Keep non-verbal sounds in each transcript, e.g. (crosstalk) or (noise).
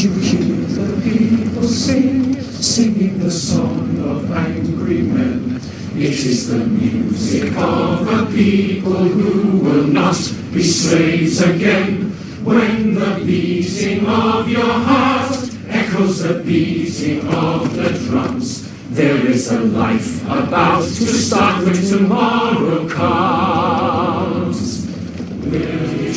you hear the people sing, singing the song of angry men? It is the music of a people who will not be slaves again. When the beating of your heart echoes the beating of the drums, there is a life about to start when tomorrow comes.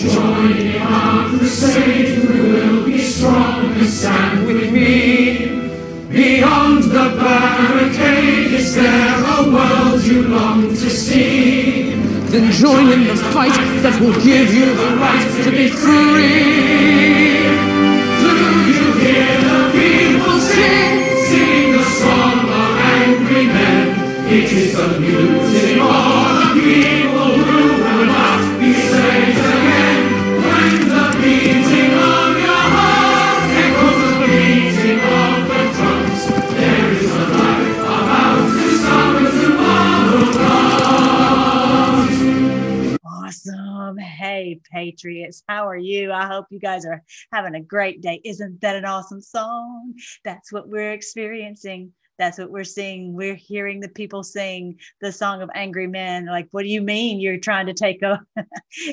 Join in our crusade? We will be strong and stand with me. Beyond the barricade, is there a world you long to see? Then join in the fight that will give you the right to be free. Do you hear the people sing? Sing the song of angry men. It is the music of the people Patriots, how are you? I hope you guys are having a great day. Isn't that an awesome song? That's what we're experiencing. That's what we're seeing. We're hearing the people sing the song of angry men. Like, what do you mean you're trying to take a (laughs) uh,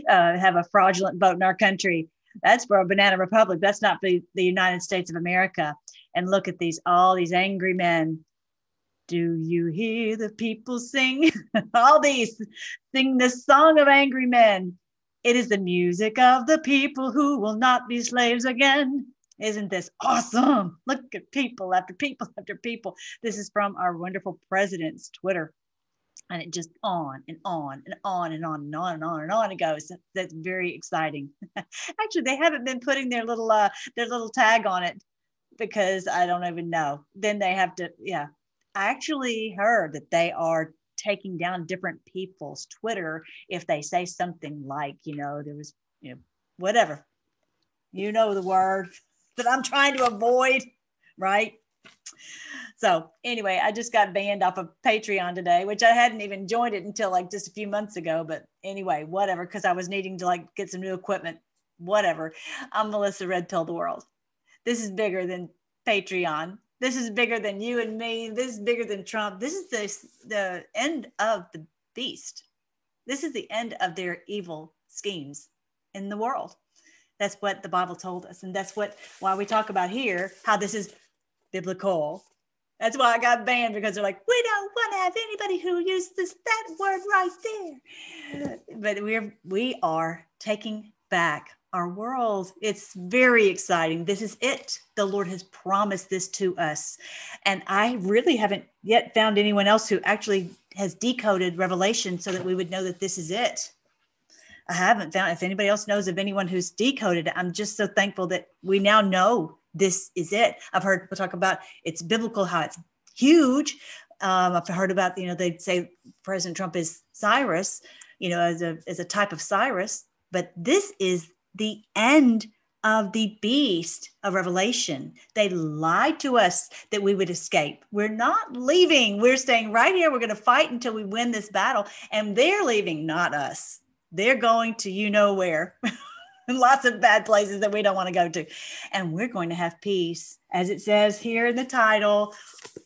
have a fraudulent vote in our country? That's for a banana republic. That's not the, the United States of America. And look at these all these angry men do you hear the people sing? (laughs) All these sing the song of angry men. It is the music of the people who will not be slaves again. Isn't this awesome? Look at people after people (laughs) after people. This is from our wonderful president's Twitter. And it just on and on and on and on and on and on and on it goes. That's very exciting. (laughs) Actually, they haven't been putting their little uh their little tag on it because I don't even know. Then they have to, yeah, I actually heard that they are taking down different people's Twitter if they say something like, you know, there was, you know, whatever. You know the word that I'm trying to avoid, right? So anyway, I just got banned off of Patreon today, which I hadn't even joined it until like just a few months ago. But anyway, whatever, because I was needing to like get some new equipment. Whatever. I'm Melissa Red Pill the World. This is bigger than Patreon this is bigger than you and me this is bigger than trump. This is the, the end of the beast. This is the end of their evil schemes in the world. That's what the bible told us and that's what why we talk about here how this is biblical. That's why i got banned because they're like we don't want to have anybody who uses that word right there. But we're we are taking back our world. It's very exciting. This is it. The Lord has promised this to us. And I really haven't yet found anyone else who actually has decoded Revelation so that we would know that this is it. I haven't found, if anybody else knows of anyone who's decoded it, I'm just so thankful that we now know this is it. I've heard people talk about it's biblical, how it's huge. Um, I've heard about, you know, they'd say President Trump is Cyrus, you know, as a, as a type of Cyrus, but this is the end of the beast of Revelation. They lied to us that we would escape. We're not leaving. We're staying right here. We're going to fight until we win this battle. And they're leaving, not us. They're going to you know where. (laughs) Lots of bad places that we don't want to go to. And we're going to have peace, as it says here in the title,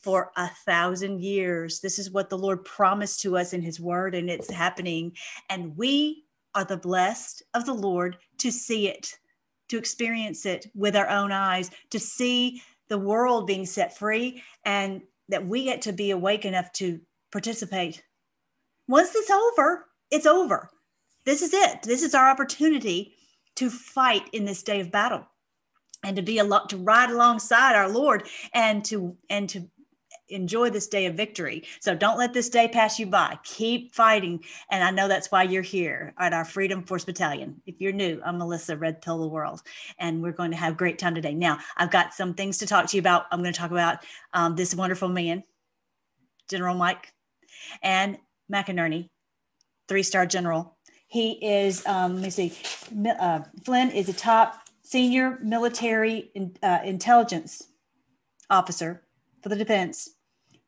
for a thousand years. This is what the Lord promised to us in his word, and it's happening. And we are the blessed of the Lord to see it, to experience it with our own eyes, to see the world being set free, and that we get to be awake enough to participate. Once it's over, it's over. This is it. This is our opportunity to fight in this day of battle and to be a lot to ride alongside our lord and to and to enjoy this day of victory. So don't let this day pass you by. Keep fighting. And I know that's why you're here at our Freedom Force Battalion. If you're new, I'm Melissa Red Pill the World, and we're going to have a great time today. Now, I've got some things to talk to you about. I'm going to talk about um, this wonderful man, General Mike, and McInerney, three star general. He is, um, let me see, uh, Flynn is a top senior military in, uh, intelligence officer for the defense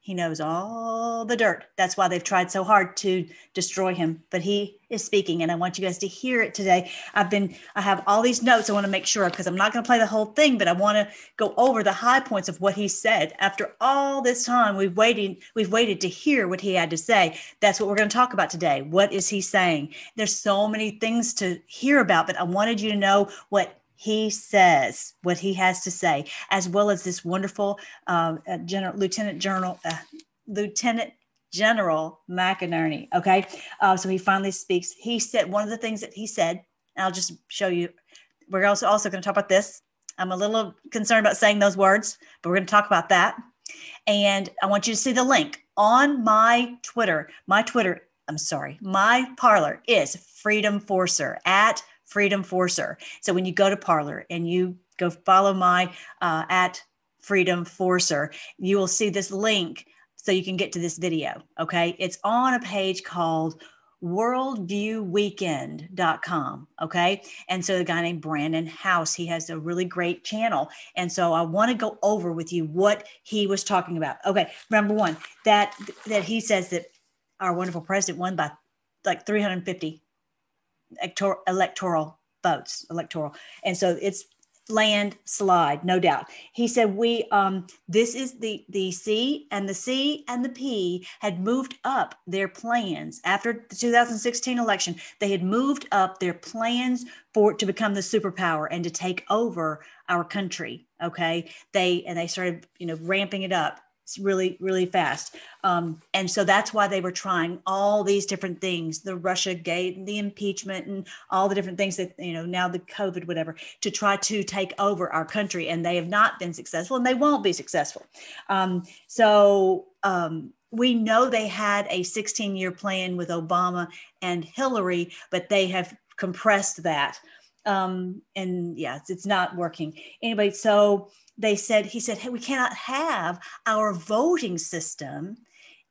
He knows all the dirt. That's why they've tried so hard to destroy him. But he is speaking, and I want you guys to hear it today. I've been, I have all these notes. I want to make sure because I'm not going to play the whole thing, but I want to go over the high points of what he said. After all this time, we've waited, we've waited to hear what he had to say. That's what we're going to talk about today. What is he saying? There's so many things to hear about, but I wanted you to know what he says what he has to say, as well as this wonderful uh, uh, General Lieutenant General uh, Lieutenant General McInerney. Okay, uh, so he finally speaks. He said one of the things that he said. I'll just show you. We're also also going to talk about this. I'm a little concerned about saying those words, but we're going to talk about that. And I want you to see the link on my Twitter. My Twitter, I'm sorry, my Parler is Freedom Forcer at Freedom Forcer. So when you go to Parler and you go follow my uh, at Freedom Forcer, you will see this link so you can get to this video. Okay. It's on a page called worldviewweekend.com. Okay. And so the guy named Brannon Howse, he has a really great channel. And so I want to go over with you what he was talking about. Okay. Number one, that that he says that our wonderful president won by like 350 electoral votes, electoral. And so it's landslide, no doubt. He said, "We um, this is the the C and the C and the P had moved up their plans after the 2016 election. They had moved up their plans for to become the superpower and to take over our country. Okay, they and they started you know ramping it up really really fast. Um, and so that's why they were trying all these different things the russia gate and the impeachment and all the different things that you know now the covid whatever to try to take over our country. And they have not been successful and they won't be successful. Um, so um, we know they had a 16 year plan with obama and hillary but they have compressed that. Um, and it's, it's not working. Anyway so they said, he said, hey, we cannot have our voting system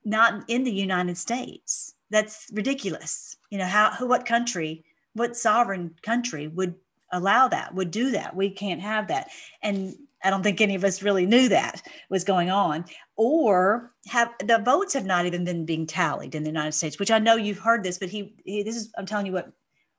not in the United States. That's ridiculous. You know, how, who, what country, what sovereign country would allow that, would do that? We can't have that. And I don't think any of us really knew that was going on. Or have the votes have not even been being tallied in the United States, which I know you've heard this, but he, he this is, I'm telling you what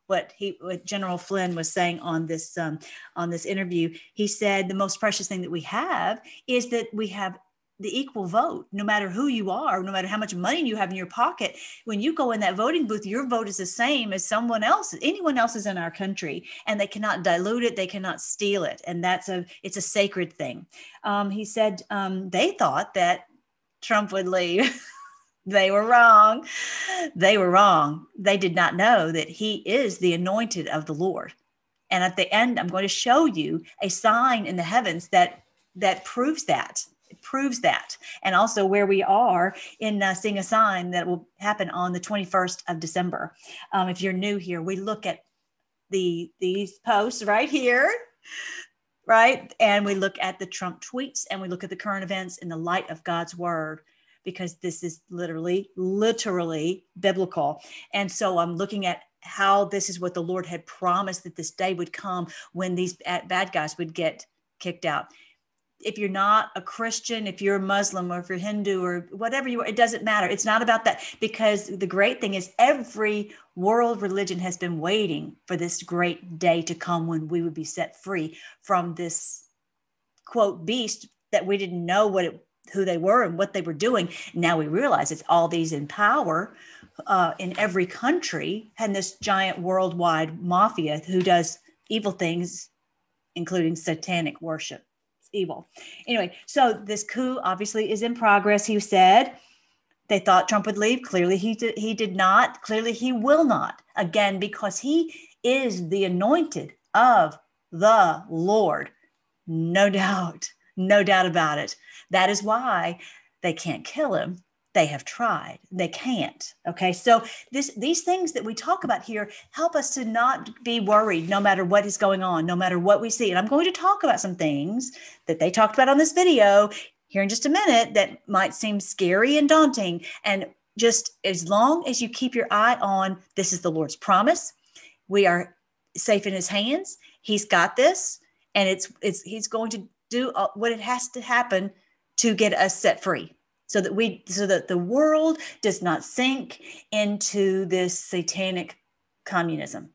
what he what general flynn was saying on this um, on this interview. He said the most precious thing that we have is that we have the equal vote. No matter who you are no matter how much money you have in your pocket when you go in that voting booth your vote is the same as someone else anyone else's in our country and they cannot dilute it they cannot steal it and that's a it's a sacred thing. Um, he said um, they thought that trump would leave (laughs) They were wrong. They were wrong. They did not know that he is the anointed of the Lord. And at the end, I'm going to show you a sign in the heavens that that proves that. It proves that. And also where we are in uh, seeing a sign that will happen on the 21st of December. Um, if you're new here, we look at the these posts right here right? And we look at the Trump tweets and we look at the current events in the light of God's word because this is literally, literally biblical. And so I'm looking at how this is what the Lord had promised that this day would come when these bad guys would get kicked out. If you're not a Christian, if you're a Muslim or if you're Hindu or whatever you are, it doesn't matter. It's not about that because the great thing is every world religion has been waiting for this great day to come when we would be set free from this quote beast that we didn't know what it who they were and what they were doing. Now we realize it's all these in power uh, in every country and this giant worldwide mafia who does evil things, including satanic worship. It's evil. Anyway, so this coup obviously is in progress. He said they thought Trump would leave. Clearly, he did, he did not. Clearly, he will not. Again, because he is the anointed of the Lord. No doubt. No doubt about it. That is why they can't kill him. They have tried. They can't. Okay. So this these things that we talk about here help us to not be worried no matter what is going on, no matter what we see. And I'm going to talk about some things that they talked about on this video here in just a minute that might seem scary and daunting. And just as long as you keep your eye on this is the Lord's promise, we are safe in his hands. He's got this and it's it's he's going to do what it has to happen to get us set free. so that we so that the world does not sink into this satanic communism.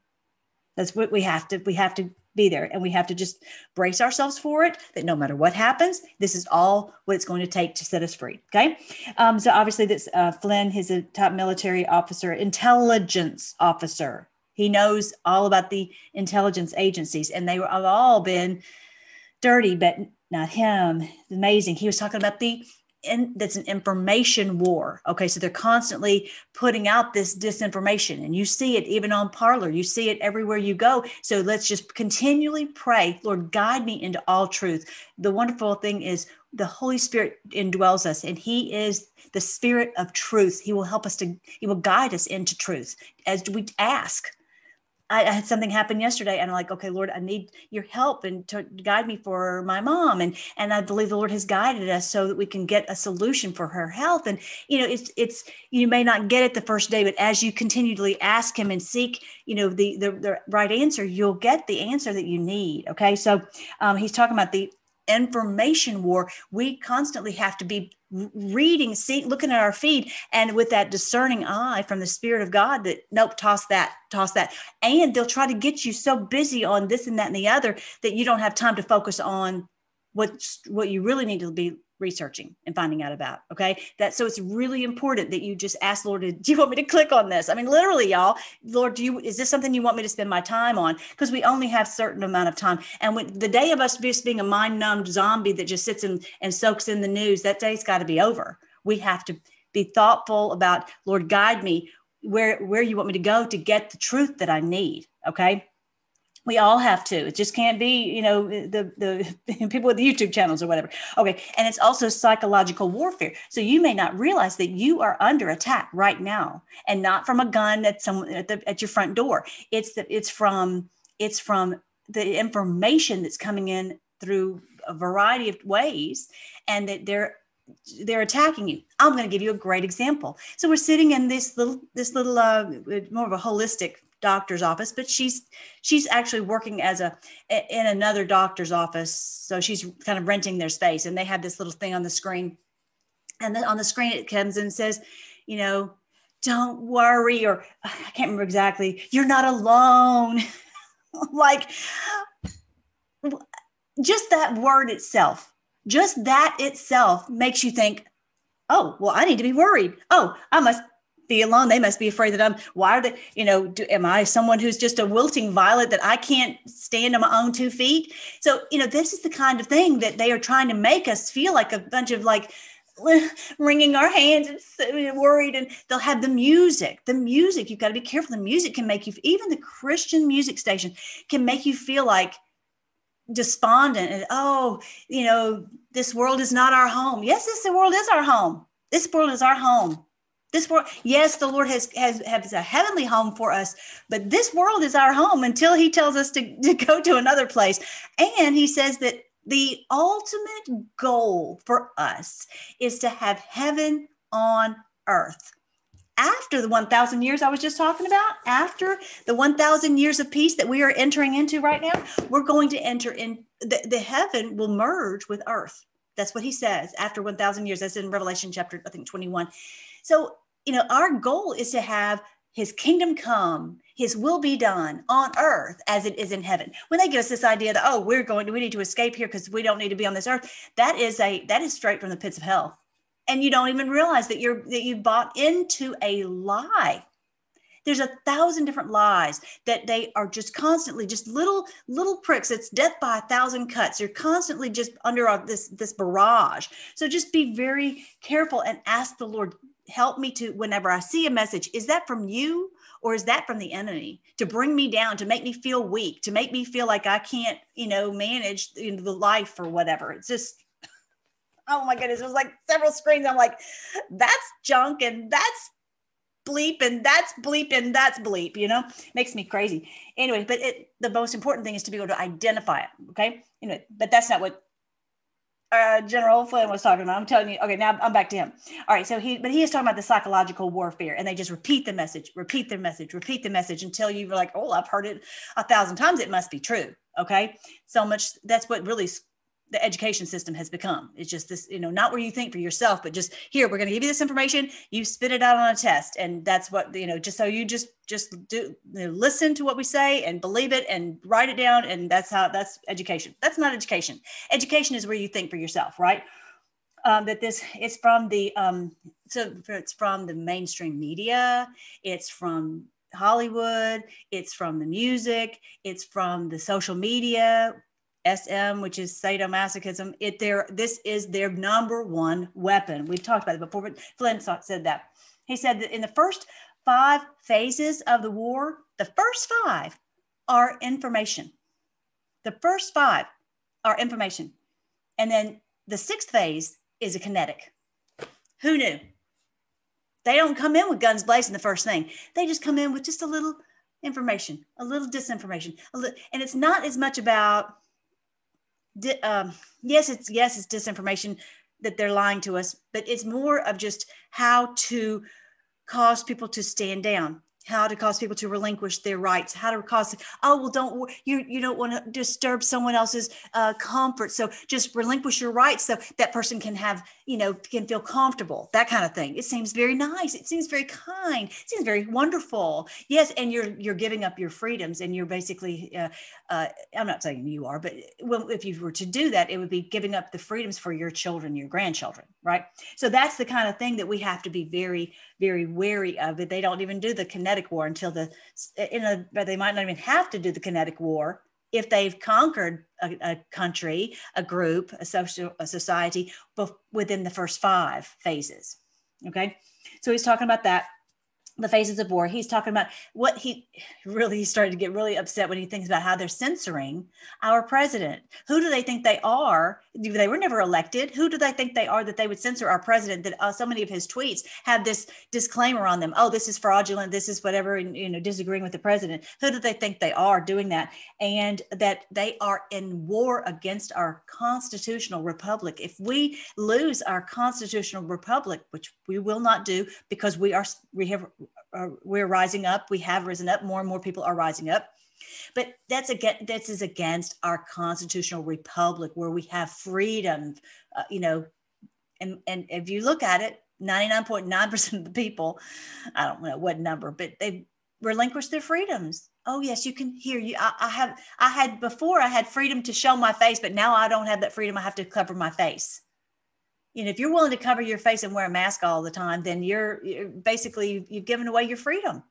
That's what we have to we have to be there and we have to just brace ourselves for it that no matter what happens this is all what it's going to take to set us free okay? Um, so obviously this uh, flynn he's a top military officer intelligence officer. He knows all about the intelligence agencies and they have all been dirty but not him amazing he was talking about the in, that's an information war. Okay, so they're constantly putting out this disinformation, and you see it even on Parler. You see it everywhere you go. So let's just continually pray, Lord, guide me into all truth. The wonderful thing is the Holy Spirit indwells us, and He is the Spirit of truth. He will help us to. He will guide us into truth as we ask. I, I, had something happen yesterday and I'm like, okay, Lord, I need your help and to guide me for my mom. And, and I believe the Lord has guided us so that we can get a solution for her health. And, you know, it's, it's, you may not get it the first day, but as you continually ask him and seek, you know, the, the, the right answer, you'll get the answer that you need. Okay. So um, he's talking about the information war. We constantly have to be reading, seeing, looking at our feed, and with that discerning eye from the Spirit of God that nope, toss that, toss that. And they'll try to get you so busy on this and that and the other that you don't have time to focus on what what you really need to be researching and finding out about. Okay. That so it's really important that you just ask Lord, (laughs) do you want me to click on this? I mean, literally, y'all, Lord, do you is this something you want me to spend my time on? Because we only have certain amount of time. And when the day of us just being a mind-numbed zombie that just sits in and soaks in the news, that day's got to be over. We have to be thoughtful about, Lord, guide me where where you want me to go to get the truth that I need. Okay we all have to. It just can't be you know the the (laughs) people with the youtube channels or whatever. Okay and it's also psychological warfare. So you may not realize that you are under attack right now and not from a gun at some at, the, at your front door. It's that it's from it's from the information that's coming in through a variety of ways and that they're they're attacking you. I'm going to give you a great example. So we're sitting in this little this little uh, more of a holistic doctor's office but she's she's actually working as a in another doctor's office. So she's kind of renting their space and they have this little thing on the screen. And then on the screen it comes and says you know don't worry or i can't remember exactly you're not alone. (laughs) Like just that word itself just that itself makes you think oh well i need to be worried. Oh i must be alone. They must be afraid that I'm, why are they, you know, do, am I someone who's just a wilting violet that I can't stand on my own two feet? So, you know, this is the kind of thing that they are trying to make us feel like a bunch of like, (laughs) wringing our hands and worried and they'll have the music. The music you've got to be careful. The music can make you even the christian music station can make you feel like despondent and oh you know this world is not our home. Yes this world is our home. This world is our home this world yes the lord has has has a heavenly home for us but this world is our home until he tells us to, (laughs) to go to another place. And he says that the ultimate goal for us is to have heaven on earth. After the 1000 years i was just talking about after the 1000 years of peace that we are entering into right now we're going to enter in the, the heaven will merge with earth. That's what he says after 1000 years. That's in revelation chapter i think 21 so, you know, our goal is to have his kingdom come, his will be done on earth as it is in heaven. When they give us this idea that, oh, we're going to, we need to escape here because we don't need to be on this earth, that is a, that is straight from the pits of hell. And you don't even realize that you're, that you bought into a lie. There's a thousand different lies that they are just constantly just little little pricks. It's death by a thousand cuts. You're constantly just under this this barrage. So just be very careful and ask the Lord, help me to whenever I see a message, is that from you or is that from the enemy to bring me down, to make me feel weak, to make me feel like I can't, you know, manage the life or whatever? It's just, (laughs) oh my goodness, it was like several screens. I'm like, that's junk and that's bleep and that's bleep and that's bleep, you know, makes me crazy. Anyway, but it, the most important thing is to be able to identify it. Okay. You know, but that's not what uh, General Flynn was talking about. I'm telling you. Okay, now I'm back to him. All right, so he, but he is talking about the psychological warfare, and they just repeat the message, repeat the message, repeat the message until you're like, oh, I've heard it a thousand times. It must be true. Okay, so much. That's what really the education system has become. It's just this, you know, not where you think for yourself, but just here, we're going to give you this information. You spit it out on a test. And that's what, you know, just so you just, just do you know, listen to what we say and believe it and write it down. And that's how, that's education. That's not education. Education is where you think for yourself, right? Um, that this, it's from the, um, so it's from the mainstream media. It's from Hollywood. It's from the music. It's from the social media SM, which is sadomasochism, it their this is their number one weapon. We've talked about it before, but Flynn said that. He said that in the first five phases of the war, the first five are information. The first five are information. And then the sixth phase is a kinetic. Who knew? They don't come in with guns blazing the first thing. They just come in with just a little information, a little disinformation. A and it's not as much about di- um, yes, it's yes, it's disinformation that they're lying to us, but it's more of just how to cause people to stand down how to cause people to relinquish their rights how to cause oh well don't you you don't want to disturb someone else's uh, comfort. So just relinquish your rights so that person can have you know can feel comfortable that kind of thing. It seems very nice. It seems very kind. It seems very wonderful. Yes and you're you're giving up your freedoms and you're basically uh, uh, i'm not saying you are but if you were to do that it would be giving up the freedoms for your children your grandchildren right? So that's the kind of thing that we have to be very very wary of That They don't even do the kinetic war until the in a but they might not even have to do the kinetic war if they've conquered a, a country, a group, a social a society within the first five phases. Okay, so he's talking about that the phases of war. He's talking about what he (sighs) really started to get really upset when he thinks about how they're censoring our president. Who do they think they are? They were never elected. Who do they think they are that they would censor our president that uh, so many of his tweets have this disclaimer on them? Oh this is fraudulent. This is whatever and you know disagreeing with the president. Who do they think they are doing that? And that they are in war against our constitutional republic. If we lose our constitutional republic which we will not do because we are we have uh, we're rising up. We have risen up. More and more people are rising up. But that's again, this is against our constitutional republic where we have freedom. Uh, you know, and and if you look at it, 99.9% of the people, I don't know what number, but they relinquished their freedoms. Oh yes, you can hear you. I, I have. I had before. I had freedom to show my face, but now I don't have that freedom. I have to cover my face you know, if you're willing to cover your face and wear a mask all the time, then you're, you're basically you've given away your freedom.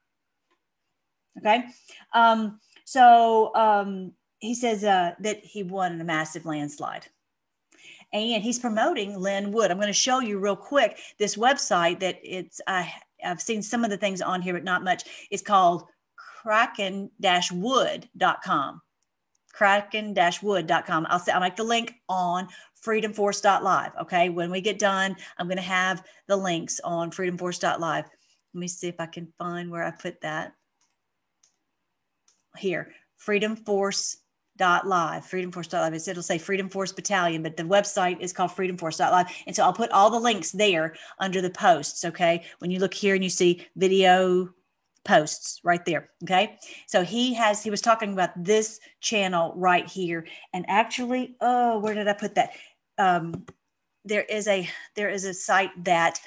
Okay, um, so um, he says uh, that he won in a massive landslide, and he's promoting Lin Wood. I'm going to show you real quick this website that it's I, I've seen some of the things on here, but not much. It's called kraken-wood.com kraken-wood.com. I'll, say I'll make the link on freedomforce.live. Okay. When we get done, I'm going to have the links on freedomforce.live. Let me see if I can find where I put that. Here, freedomforce.live, freedomforce.live. It'll say Freedom Force Battalion, but the website is called freedomforce.live. And so I'll put all the links there under the posts. Okay. When you look here and you see video posts right there. Okay. So he has, he was talking about this channel right here. And actually, oh, where did I put that? Um, there is a, there is a site that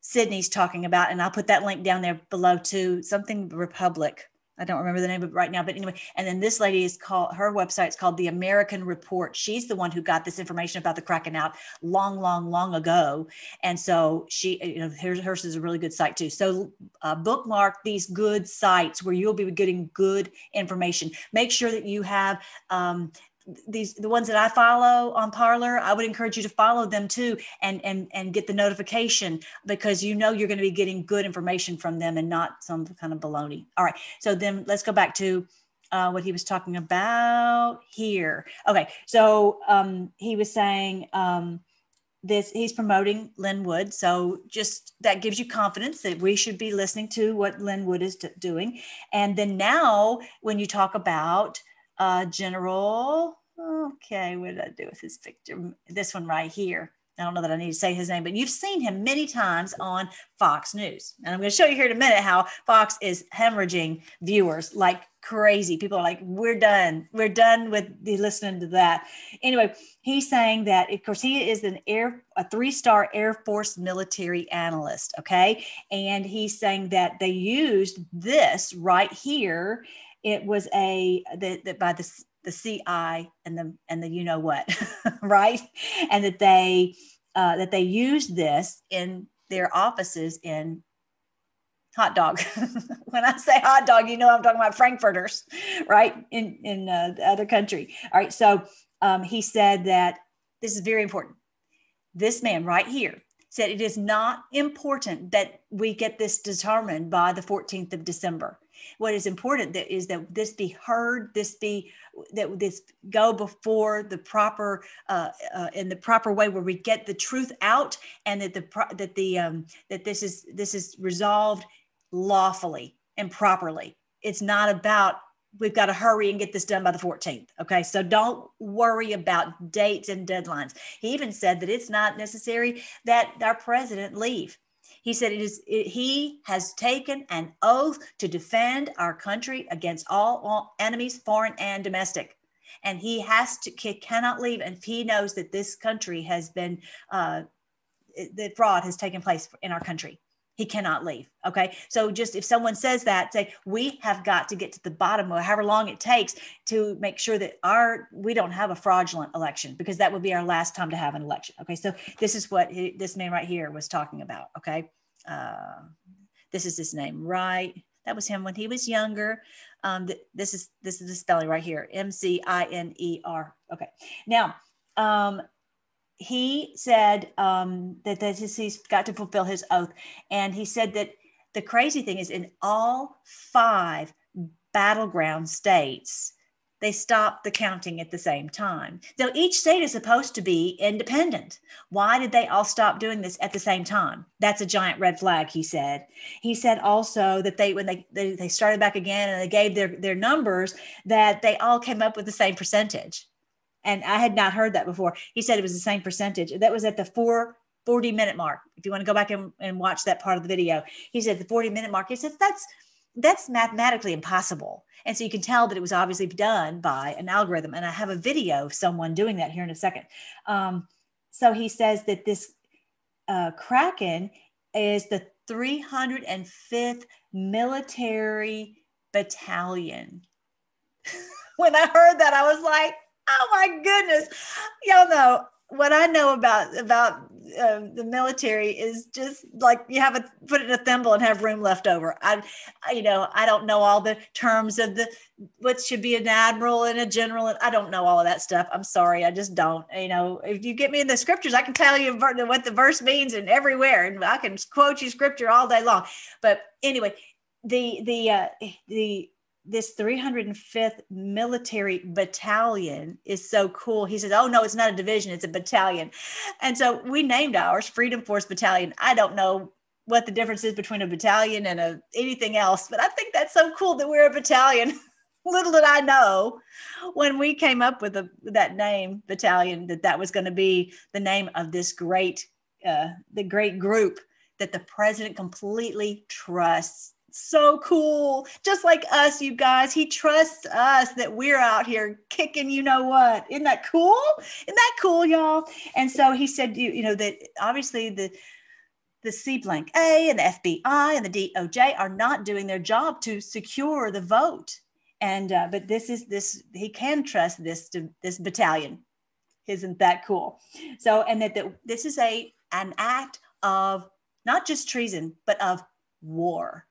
Sydney's talking about, and I'll put that link down there below too, something Republic. I don't remember the name of it right now, but anyway. And then this lady is called her website is called the American Report. She's the one who got this information about the Kraken out long, long, long ago. And so she, you know, hers, hers is a really good site too. So uh, bookmark these good sites where you'll be getting good information. Make sure that you have um, these the ones that I follow on Parler, I would encourage you to follow them too and and and get the notification because you know you're going to be getting good information from them and not some kind of baloney. All right. So then let's go back to uh, what he was talking about here. Okay. So um, he was saying um, this he's promoting Lin Wood. So just that gives you confidence that we should be listening to what Lin Wood is doing. And then now when you talk about uh, general. Okay, what did I do with his picture? This one right here. I don't know that I need to say his name, but you've seen him many times on Fox News. And I'm going to show you here in a minute how Fox is hemorrhaging viewers like crazy. People are like, we're done. We're done with listening to that. Anyway, he's saying that, of course, he is an air, a three star Air Force military analyst. Okay. And he's saying that they used this right here. It was a, that by the the CI and the and the you know what, (laughs) right? And that they uh, that they used this in their offices in hot dog. (laughs) when I say hot dog, you know I'm talking about frankfurters, right? In in uh, the other country. All right. So um, he said that this is very important. This man right here said it is not important that we get this determined by the 14th of December. What is important that is that this be heard, this be that this go before the proper uh, uh, in the proper way where we get the truth out, and that the that the um, that this is this is resolved lawfully and properly. It's not about we've got to hurry and get this done by the 14th. Okay. So don't worry about dates and deadlines. He even said that it's not necessary that our president leave. He said it is it, he has taken an oath to defend our country against all, all enemies, foreign and domestic. And he has to cannot leave. And he knows that this country has been uh, the fraud has taken place in our country he cannot leave. Okay. So just if someone says that, say, we have got to get to the bottom of however long it takes to make sure that our we don't have a fraudulent election because that would be our last time to have an election. Okay. So this is what he, this man right here was talking about. Okay. Uh, this is his name, right? That was him when he was younger. Um, th- this is this is the spelling right here. M C I N E R. Okay. Now, um, he said um, that, that he's got to fulfill his oath. And he said that the crazy thing is in all five battleground states, they stopped the counting at the same time. So each state is supposed to be independent. Why did they all stop doing this at the same time? That's a giant red flag, he said. He said also that they, when they, they, they started back again and they gave their, their numbers, that they all came up with the same percentage and I had not heard that before. He said it was the same percentage. That was at the four 40 minute mark. If you want to go back and, and watch that part of the video, he said the 40 minute mark, he says that's that's mathematically impossible. And so you can tell that it was obviously done by an algorithm. And I have a video of someone doing that here in a second. Um, so he says that this uh, Kraken is the 305th military battalion. (laughs) when I heard that, I was like, oh my goodness. Y'all know what i know about about um, the military is just like you have a put it in a thimble and have room left over. I, I you know i don't know all the terms of the what should be an admiral and a general and i don't know all of that stuff. I'm sorry i just don't. You know if you get me in the scriptures i can tell you what the verse means and everywhere and i can quote you scripture all day long. But anyway the the uh the this 305th military battalion is so cool. He says, Oh, no, it's not a division, it's a battalion. And so we named ours Freedom Force Battalion. I don't know what the difference is between a battalion and a, anything else, but I think that's so cool that we're a battalion. (laughs) Little did I know when we came up with a, that name, battalion, that that was going to be the name of this great, uh, the great group that the president completely trusts so cool. Just like us, you guys. He trusts us that we're out here kicking, you know what? Isn't that cool? Isn't that cool, y'all? And so he said, you, you know, that obviously the the C blank A and the FBI and the DOJ are not doing their job to secure the vote. And uh, but this is this he can trust this to this battalion. Isn't that cool? So and that the, this is a an act of not just treason but of war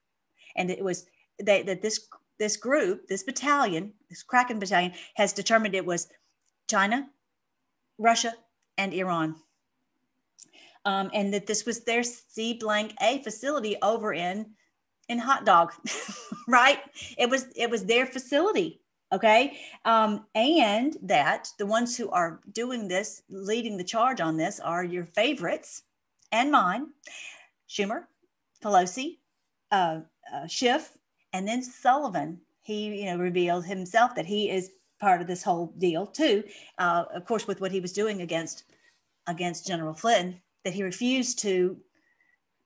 and it was they, that this this group, this battalion, this Kraken battalion, has determined it was China, Russia, and Iran. Um, and that this was their C blank A facility over in in hot dog, (laughs) right? It was it was their facility, okay? Um, and that the ones who are doing this, leading the charge on this, are your favorites and mine, Schumer, Pelosi, uh, uh, Schiff, and then Sullivan. He, you know, revealed himself that he is part of this whole deal too. Uh, of course, with what he was doing against against General Flynn that he refused to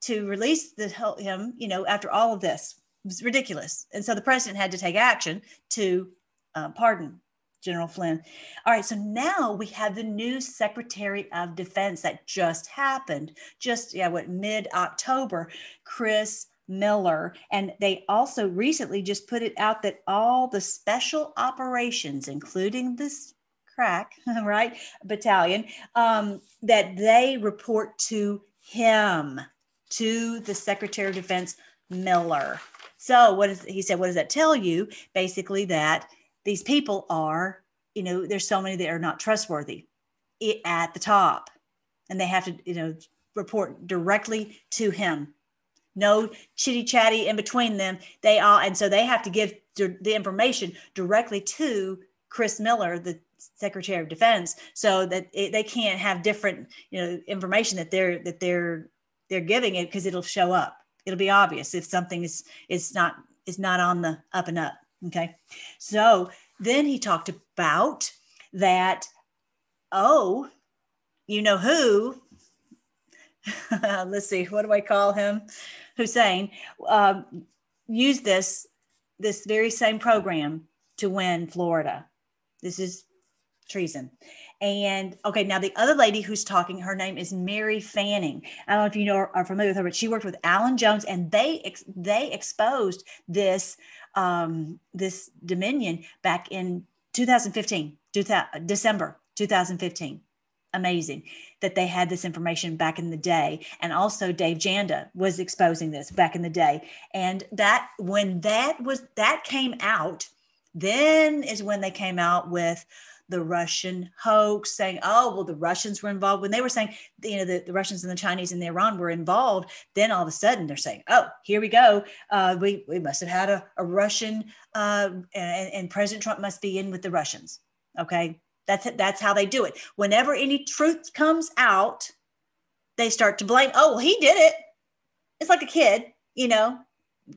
to release the, him, you know, after all of this. It was ridiculous. And so the president had to take action to uh, pardon General Flynn. All right, so now we have the new Secretary of Defense that just happened, just, yeah, what, mid October, Chris Miller. And they also recently just put it out that all the special operations, including this crack, (laughs) right, battalion, um, that they report to him, to the Secretary of Defense, Miller. So what is he said? What does that tell you? Basically, that these people are, you know, there's so many that are not trustworthy at the top, and they have to, you know, report directly to him no chitty chatty in between them. They all, and so they have to give the information directly to Chris Miller, the Secretary of Defense, so that it, they can't have different, you know, information that they're that they're they're giving it because it'll show up. It'll be obvious if something is is not is not on the up and up. Okay, so then he talked about that. Oh, you know who? (laughs) Let's see. What do I call him? Hussein um, used this this very same program to win Florida. This is treason. And okay, now the other lady who's talking, her name is Mary Fanning. I don't know if you know are familiar with her, but she worked with Alan Jones, and they ex- they exposed this um, this Dominion back in 2015, December 2015 amazing that they had this information back in the day and also dave janda was exposing this back in the day and that when that was that came out then is when they came out with the Russian hoax, saying, oh, well, the Russians were involved. When they were saying, you know, the, the Russians and the Chinese and the Iran were involved, then all of a sudden they're saying, oh, here we go. Uh, we, we must have had a, a Russian, uh, and, and President Trump must be in with the Russians. Okay. That's that's how they do it. Whenever any truth comes out, they start to blame. Oh, well, he did it. It's like a kid, you know.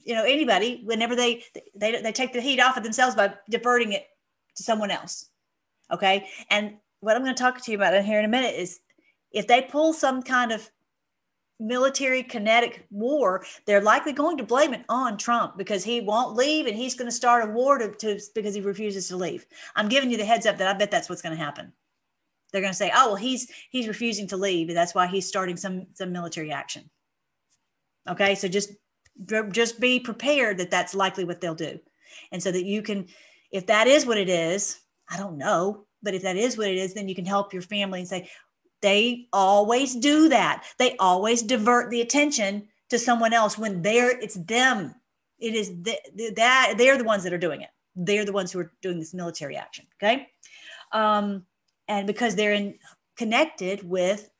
You know, anybody. Whenever they they they take the heat off of themselves by diverting it to someone else. Okay, and what I'm going to talk to you about here in a minute is if they pull some kind of military kinetic war, they're likely going to blame it on Trump because he won't leave and he's going to start a war to, to because he refuses to leave. I'm giving you the heads up that I bet that's what's going to happen. They're going to say, "Oh, well, he's he's refusing to leave, and that's why he's starting some some military action." Okay, so just just be prepared that that's likely what they'll do, and so that you can, if that is what it is, I don't know, but if that is what it is, then you can help your family and say, they always do that. They always divert the attention to someone else when they're it's them. It is the, that they're the ones that are doing it. They're the ones who are doing this military action. Okay, um, and because they're in connected with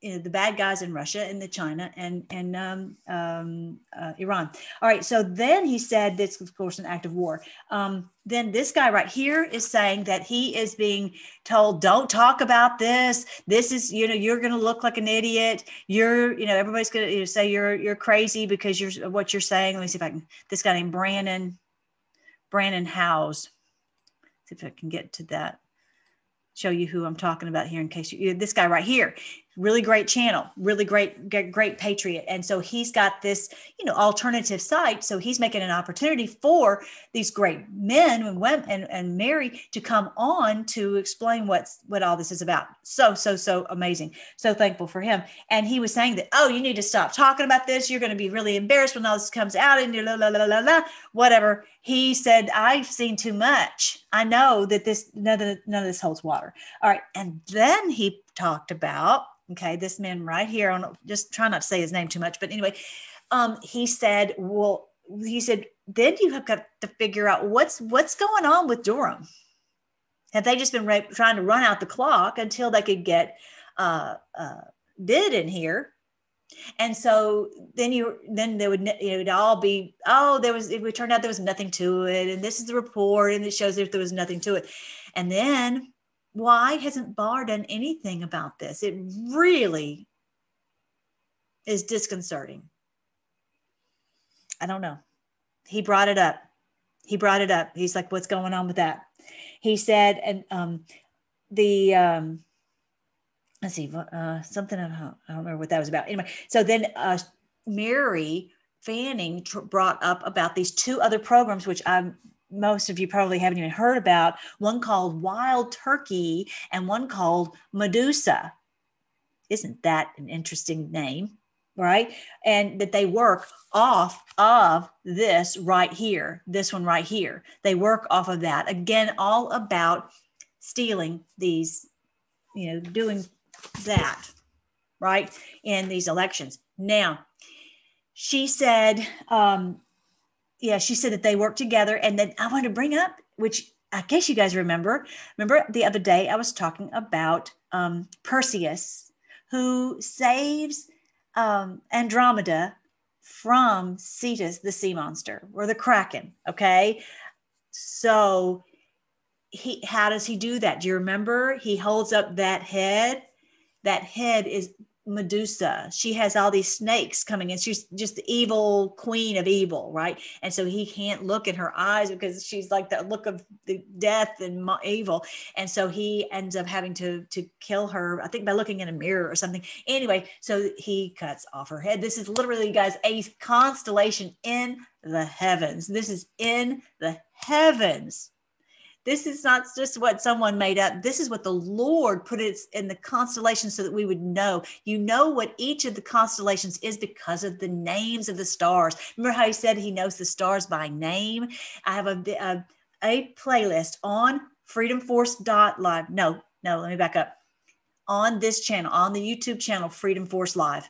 you know, the bad guys in Russia and the China and and um, um, uh, Iran. All right. So then he said this, of course, an act of war. Um, then this guy right here is saying that he is being told, "Don't talk about this. This is, you know, you're going to look like an idiot. You're, you know, everybody's going to you know, say you're you're crazy because you're what you're saying." Let me see if I can. This guy named Brannon, Brannon Howse. See if I can get to that show you who I'm talking about here in case you, this guy right here really great channel really great great patriot. And so he's got this you know alternative site. So he's making an opportunity for these great men and women and, and mary to come on to explain what's what all this is about. So so so amazing. So thankful for him. And he was saying that oh you need to stop talking about this. You're going to be really embarrassed when all this comes out and la, la, la, la, la, whatever. He said i've seen too much. I know that this none of, none of this holds water. All right. And then he talked about Okay, this man right here on just try not to say his name too much, but anyway, um, he said, well, he said, then you have got to figure out what's what's going on with Durham. Have they just been re- trying to run out the clock until they could get uh, uh, bid in here? And so then you then there would it would all be oh there was it would turn out there was nothing to it and this is the report and it shows that there was nothing to it, and then why hasn't Barr done anything about this? It really is disconcerting. I don't know. He brought it up. He brought it up. He's like, what's going on with that? He said, and um, the, um, let's see, uh, something I don't, I don't remember what that was about. Anyway, so then uh, Mary Fanning tr- brought up about these two other programs, which I'm most of you probably haven't even heard about. One called Wild Turkey and one called Medusa. Isn't that an interesting name? Right. And that they work off of this right here, this one right here. They work off of that. Again, all about stealing these, you know, doing that, right, in these elections. Now, she said, um, yeah, she said that they work together. And then I want to bring up, which I guess you guys remember. Remember the other day I was talking about um, Perseus, who saves um, Andromeda from Cetus, the sea monster, or the Kraken. Okay. So he how does he do that? Do you remember? He holds up that head. That head is Medusa. She has all these snakes coming in. She's just the evil queen of evil, right? And so he can't look in her eyes because she's like the look of the death and evil. And so he ends up having to to kill her. I think by looking in a mirror or something. Anyway, so he cuts off her head. This is literally, guys, a constellation in the heavens. This is in the heavens. This is not just what someone made up. This is what the Lord put it in the constellation so that we would know. You know what each of the constellations is because of the names of the stars. Remember how he said he knows the stars by name? I have a, a, a playlist on freedomforce.live. No, no, let me back up. On this channel, on the YouTube channel, Freedom Force Live,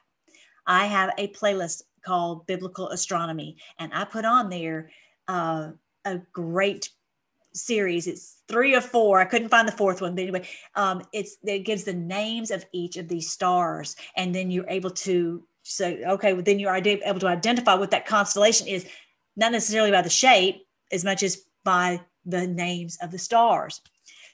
I have a playlist called Biblical Astronomy, and I put on there uh, a great series. It's three or four. I couldn't find the fourth one, but anyway, um, it's it gives the names of each of these stars, and then you're able to say, okay, well, then you're able to identify what that constellation is, not necessarily by the shape as much as by the names of the stars.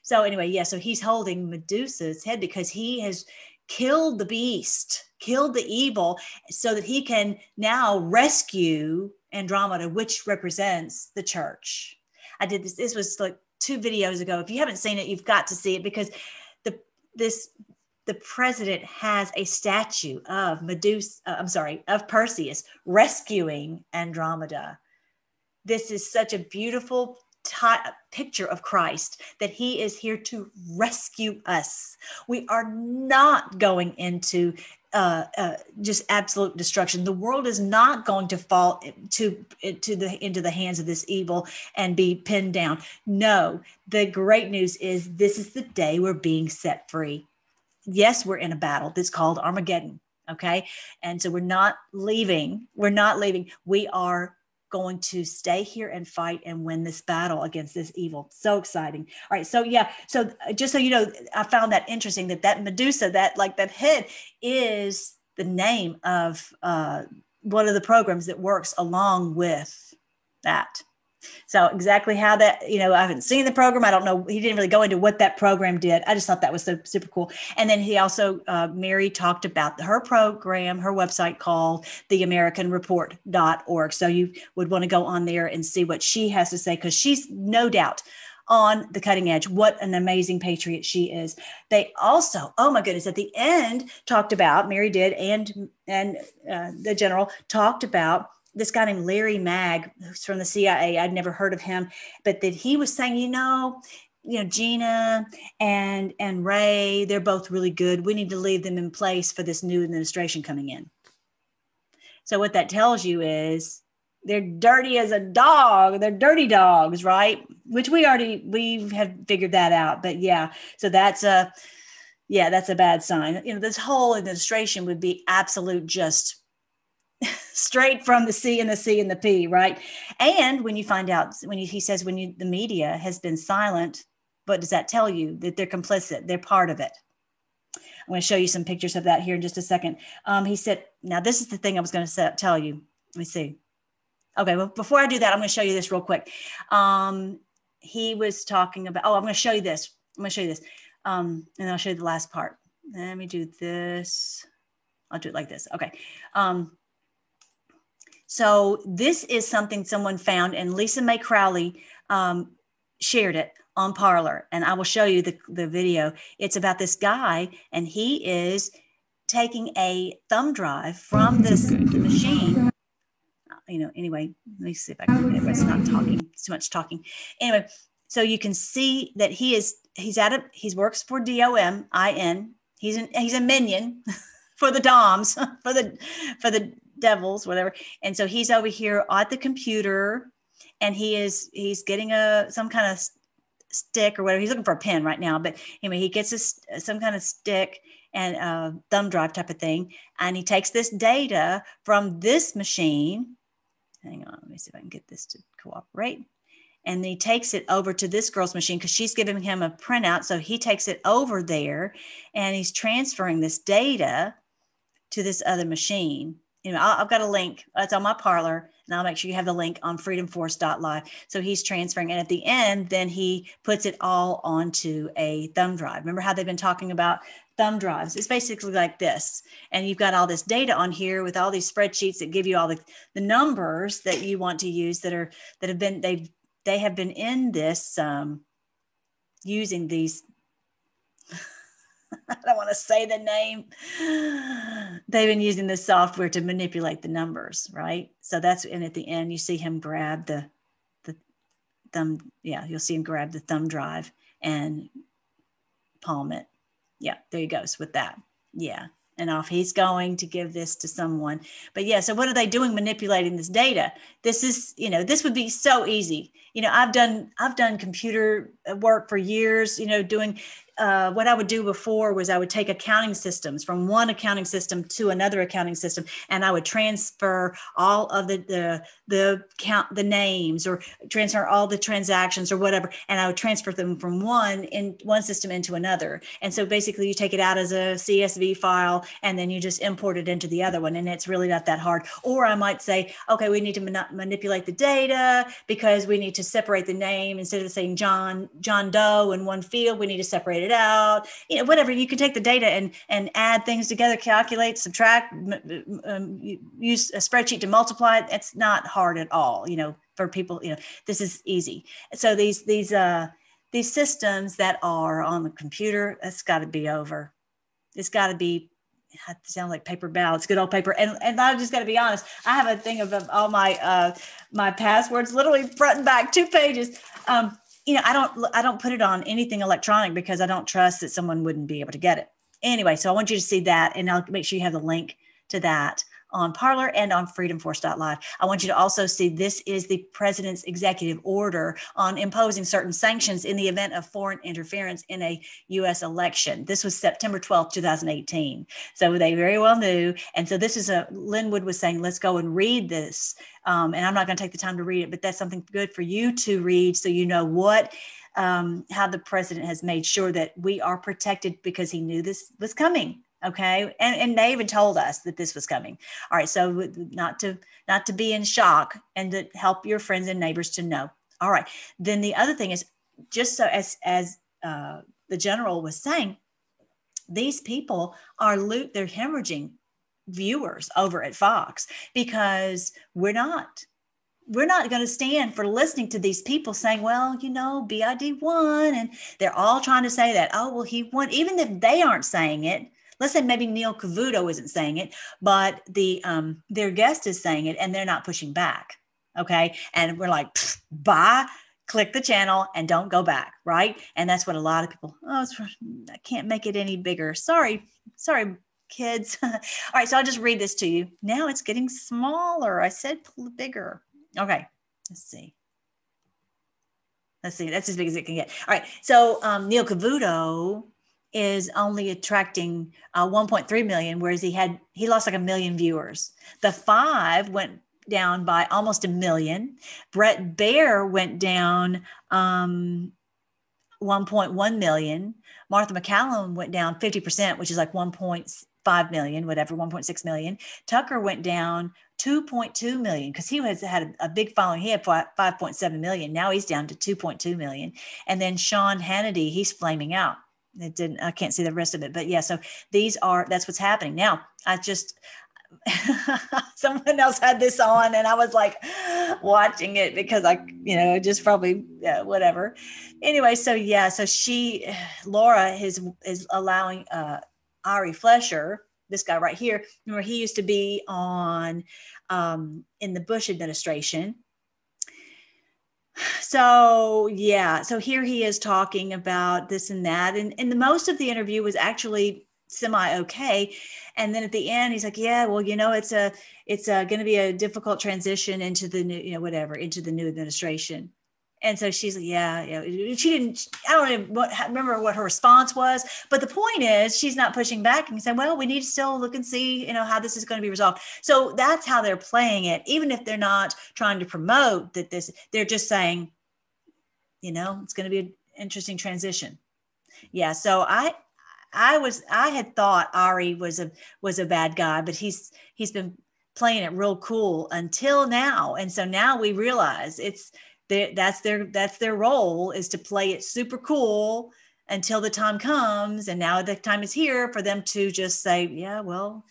So anyway, yeah, so he's holding Medusa's head because he has killed the beast, killed the evil, so that he can now rescue Andromeda, which represents the church. I did this. This was like two videos ago. If you haven't seen it, you've got to see it because the this the president has a statue of Medusa. Uh, I'm sorry, of Perseus rescuing Andromeda. This is such a beautiful t- picture of Christ that he is here to rescue us. We are not going into uh, uh, just absolute destruction. The world is not going to fall to to the into the hands of this evil and be pinned down. No, the great news is this is the day we're being set free. Yes, we're in a battle that's called Armageddon. Okay, and so we're not leaving. We're not leaving. We are going to stay here and fight and win this battle against this evil. So exciting. All right. So yeah. So uh, just so you know, I found that interesting that that Medusa, that like that head is the name of uh, one of the programs that works along with that. So exactly how that, you know, I haven't seen the program. I don't know. He didn't really go into what that program did. I just thought that was so super cool. And then he also, uh, Mary talked about her program, her website called theamericanreport.org. So you would want to go on there and see what she has to say because she's no doubt on the cutting edge. What an amazing patriot she is. They also, oh my goodness, at the end talked about Mary did and and uh, the general talked about this guy named Larry Mag, who's from the CIA. I'd never heard of him, but that he was saying, you know, you know, Gina and and Wray, they're both really good. We need to leave them in place for this new administration coming in. So what that tells you is they're dirty as a dog. They're dirty dogs, right? Which we already we have figured that out. But yeah, so that's a yeah, that's a bad sign. You know, this whole administration would be absolute just straight from the C and the C and the P, right? And when you find out, when you, he says, when you, the media has been silent, what does that tell you? That they're complicit, they're part of it. I'm going to show you some pictures of that here in just a second. Um, he said, now this is the thing I was going to tell you. Let me see. Okay, well, before I do that, I'm going to show you this real quick. Um, he was talking about, oh, I'm going to show you this. I'm going to show you this. Um, and I'll show you the last part. Let me do this. I'll do it like this. Okay. Um, so this is something someone found, and Lisa Mei Crowley um, shared it on Parler, and I will show you the, the video. It's about this guy, and he is taking a thumb drive from this machine. You know, anyway, let me see if I can. It's not talking. It's too much talking. Anyway, so you can see that he is he's at a he works for DOM IN. He's an he's a minion (laughs) for the DOMs (laughs) for the for the devils whatever. And so he's over here at the computer, and he is he's getting a some kind of stick or whatever. He's looking for a pen right now, but anyway, he gets a, some kind of stick and a thumb drive type of thing, and he takes this data from this machine. Hang on, let me see if I can get this to cooperate and he takes it over to this girl's machine because she's giving him a printout. So he takes it over there and he's transferring this data to this other machine. You know, I've got a link. It's on my Parler, and I'll make sure you have the link on freedomforce.live. So he's transferring, and at the end, then he puts it all onto a thumb drive. Remember how they've been talking about thumb drives? It's basically like this, and you've got all this data on here with all these spreadsheets that give you all the, the numbers that you want to use that are that have been they've they have been in this um, using these (laughs) I don't want to say the name. (sighs) They've been using this software to manipulate the numbers, right? So that's and at the end you see him grab the the thumb. Yeah, you'll see him grab the thumb drive and palm it. Yeah, there he goes with that. Yeah and off he's going to give this to someone but yeah so what are they doing manipulating this data this is you know this would be so easy you know i've done i've done computer uh, work for years you know doing uh, what I would do before was I would take accounting systems from one accounting system to another accounting system, and I would transfer all of the the the count the names or transfer all the transactions or whatever, and I would transfer them from one in one system into another. And so basically, you take it out as a CSV file, and then you just import it into the other one, and it's really not that hard. Or I might say, okay, we need to man- manipulate the data because we need to separate the name instead of saying John John Doe in one field, we need to separate it out, you know, whatever. You can take the data and and add things together, calculate, subtract, um, use a spreadsheet to multiply it. It's not hard at all, you know, for people. You know, this is easy. So these these uh these systems that are on the computer, that's got to be over. It's got to be it sounds like paper ballots, good old paper. And and I just got to be honest, I have a thing of, of all my uh, my passwords, literally front and back, two pages. Um, you know, I don't I don't put it on anything electronic because I don't trust that someone wouldn't be able to get it. Anyway, so I want you to see that and I'll make sure you have the link to that on Parler and on freedomforce.live. I want you to also see this is the president's executive order on imposing certain sanctions in the event of foreign interference in a US election. This was September 12, 2018. So they very well knew. And so this is a, Lin Wood was saying, let's go and read this. Um, and I'm not going to take the time to read it, but that's something good for you to read so you know what. Um, how the president has made sure that we are protected because he knew this was coming okay and, and they even told us that this was coming all right so not to not to be in shock and to help your friends and neighbors to know all right then the other thing is just so as as uh, the general was saying these people are loot they're hemorrhaging viewers over at fox because we're not we're not going to stand for listening to these people saying, well, you know, BID won. And they're all trying to say that, oh, well, he won. Even if they aren't saying it, let's say maybe Neil Cavuto isn't saying it, but the um, their guest is saying it and they're not pushing back. Okay. And we're like, bye, click the channel and don't go back. Right. And that's what a lot of people, oh, I can't make it any bigger. Sorry. Sorry, kids. (laughs) All right. So I'll just read this to you. Now it's getting smaller. I said bigger. Okay. Let's see. Let's see. That's as big as it can get. All right. So um, Neil Cavuto is only attracting uh, 1.3 million, whereas he had he lost like a million viewers. The five went down by almost a million. Bret Baier went down um, 1.1 million. Martha MacCallum went down 50%, which is like 1.5 million, whatever, 1.6 million. Tucker went down 2.2 million because he has had a, a, big following. He had 5.7 million. Now he's down to 2.2 million. And then Sean Hannity, he's flaming out it didn't i can't see the rest of it but yeah so these are that's what's happening now i just (laughs) someone else had this on and I was like watching it because I, you know, just probably uh, whatever. Anyway, so yeah, so she, (sighs) Laura is, is allowing uh, Ari Fleischer, this guy right here, where he used to be on um, in the Bush administration. So yeah, so here he is talking about this and that, and and the most of the interview was actually semi okay and then at the end he's like yeah well you know it's a it's uh, going to be a difficult transition into the new you know whatever into the new administration and so she's like yeah yeah she didn't i don't even remember what her response was but the point is she's not pushing back and saying well we need to still look and see you know how this is going to be resolved. So that's how they're playing it even if they're not trying to promote that this they're just saying you know it's going to be an interesting transition. Yeah so i I was I had thought Ari was a was a bad guy, but he's he's been playing it real cool until now, and so now we realize it's that's their that's their role is to play it super cool until the time comes, and now the time is here for them to just say, yeah, well,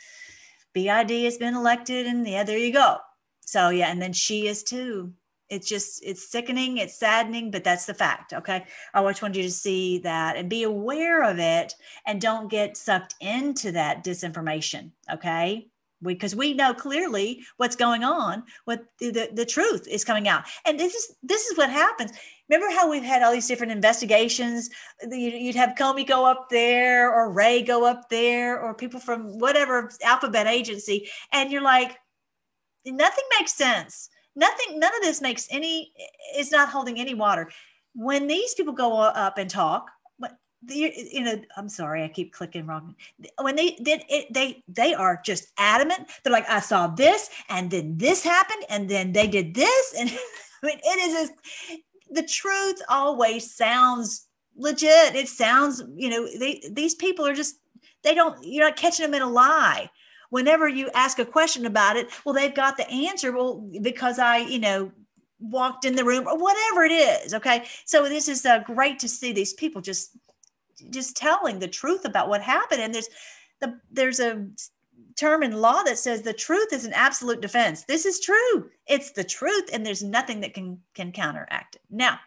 BID has been elected, and yeah, there you go. So yeah, and then she is too. It's just it's sickening it's saddening but that's the fact okay? I just want you to see that and be aware of it and don't get sucked into that disinformation okay because we, we know clearly what's going on what the, the, the truth is coming out. And this is this is what happens. Remember how we've had all these different investigations? You'd have comey go up there or Wray go up there or people from whatever alphabet agency and you're like nothing makes sense. Nothing none of this makes any is not holding any water. When these people go up and talk you know i'm sorry i keep clicking wrong when they did it they they are just adamant they're like i saw this and then this happened and then they did this (laughs) and i mean it is a, the truth always sounds legit it sounds you know they these people are just they don't you're not catching them in a lie whenever you ask a question about it, well, they've got the answer. Well, because I, you know, walked in the room or whatever it is. Okay. So this is uh, great to see these people just, just telling the truth about what happened. And there's the, there's a term in law that says the truth is an absolute defense. This is true. It's the truth. And there's nothing that can, can counteract it. Now,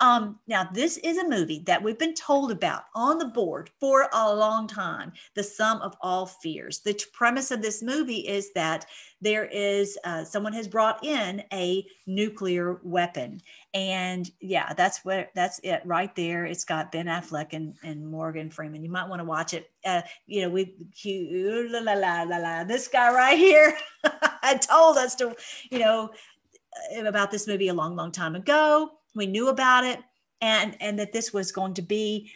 um, now, this is a movie that we've been told about on the board for a long time The Sum of All Fears. The premise of this movie is that there is uh, someone has brought in a nuclear weapon. And yeah, that's what that's it right there. It's got Ben Affleck and, and Morgan Freeman. You might want to watch it. Uh, you know, we la, la, la, la, la, this guy right here (laughs) had told us to, you know, about this movie a long, long time ago we knew about it and and that this was going to be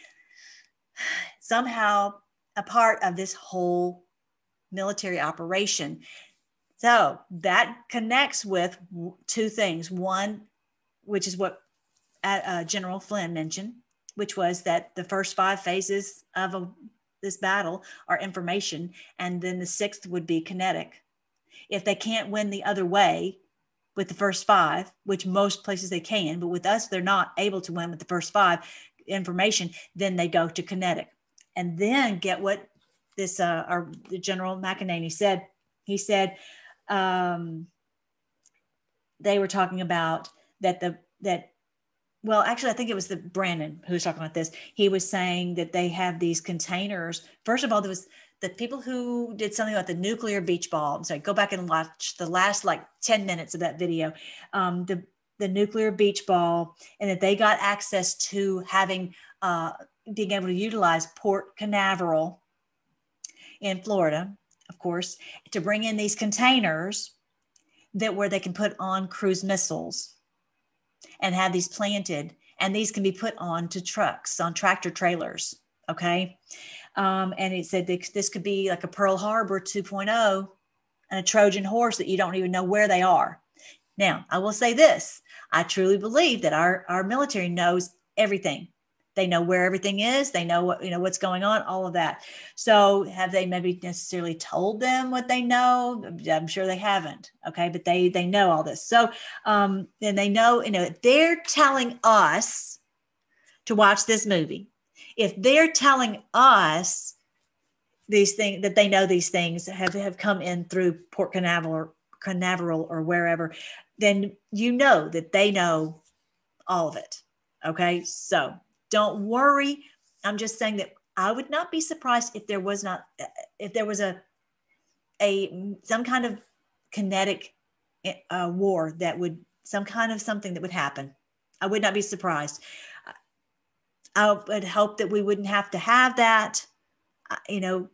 somehow a part of this whole military operation. So that connects with two things. One which is what uh, general flynn mentioned which was that the first five phases of a, this battle are information and then the sixth would be kinetic. If they can't win the other way with the first five, which most places they can, but with us, they're not able to win with the first five information. Then they go to kinetic and then get what this, uh, our General McInerney said. He said, um, they were talking about that the, that well actually i think it was the Brannon who was talking about this he was saying that they have these containers first of all there was the people who did something about the nuclear beach ball. I'm sorry, go back and watch the last like 10 minutes of that video. Um, the the nuclear beach ball, and that they got access to having uh, being able to utilize Port Canaveral in Florida, of course, to bring in these containers that where they can put on cruise missiles and have these planted, and these can be put on to trucks on tractor trailers. Okay. Um, and it said this could be like a Pearl Harbor 2.0 and a Trojan horse that you don't even know where they are. Now, I will say this I truly believe that our, our military knows everything. They know where everything is. They know what you know what's going on. All of that. So, have they maybe necessarily told them what they know? I'm sure they haven't. Okay, but they they know all this. So, um, and they know you know they're telling us to watch this movie if they're telling us these things that they know these things have, have come in through Port Canaveral or Canaveral or wherever, then you know that they know all of it. Okay. So don't worry. I'm just saying that I would not be surprised if there was not, if there was a, a, some kind of kinetic uh, war that would, some kind of something that would happen. I would not be surprised. I would hope that we wouldn't have to have that. You know,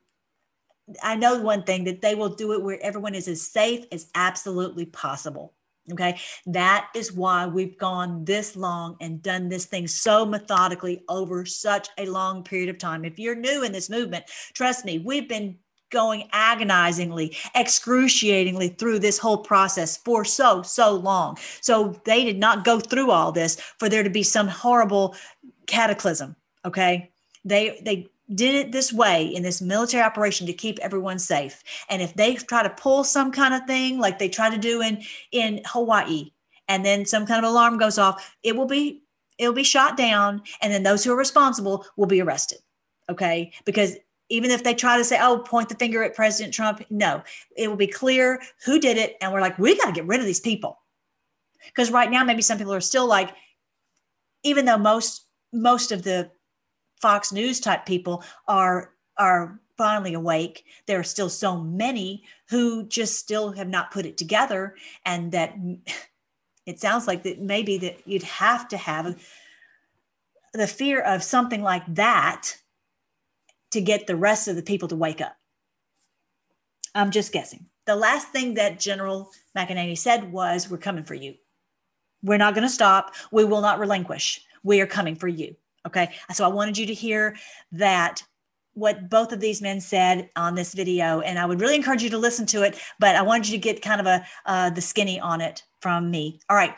I know one thing that they will do it where everyone is as safe as absolutely possible. Okay. That is why we've gone this long and done this thing so methodically over such a long period of time. If you're new in this movement, trust me, we've been going agonizingly, excruciatingly through this whole process for so, so long. So they did not go through all this for there to be some horrible cataclysm. Okay. They, they, did it this way in this military operation to keep everyone safe. And if they try to pull some kind of thing like they try to do in in Hawaii, and then some kind of alarm goes off, it will be it will be shot down, and then those who are responsible will be arrested. Okay, because even if they try to say, "Oh, point the finger at President Trump," no, it will be clear who did it, and we're like, we got to get rid of these people. Because right now, maybe some people are still like, even though most most of the Fox News type people are are finally awake. There are still so many who just still have not put it together, and that (laughs) it sounds like that maybe that you'd have to have the fear of something like that to get the rest of the people to wake up. I'm just guessing. The last thing that General McInerney said was, We're coming for you. We're not going to stop. We will not relinquish. We are coming for you. Okay. So I wanted you to hear that what both of these men said on this video, and I would really encourage you to listen to it. But I wanted you to get kind of a uh, the skinny on it from me. All right.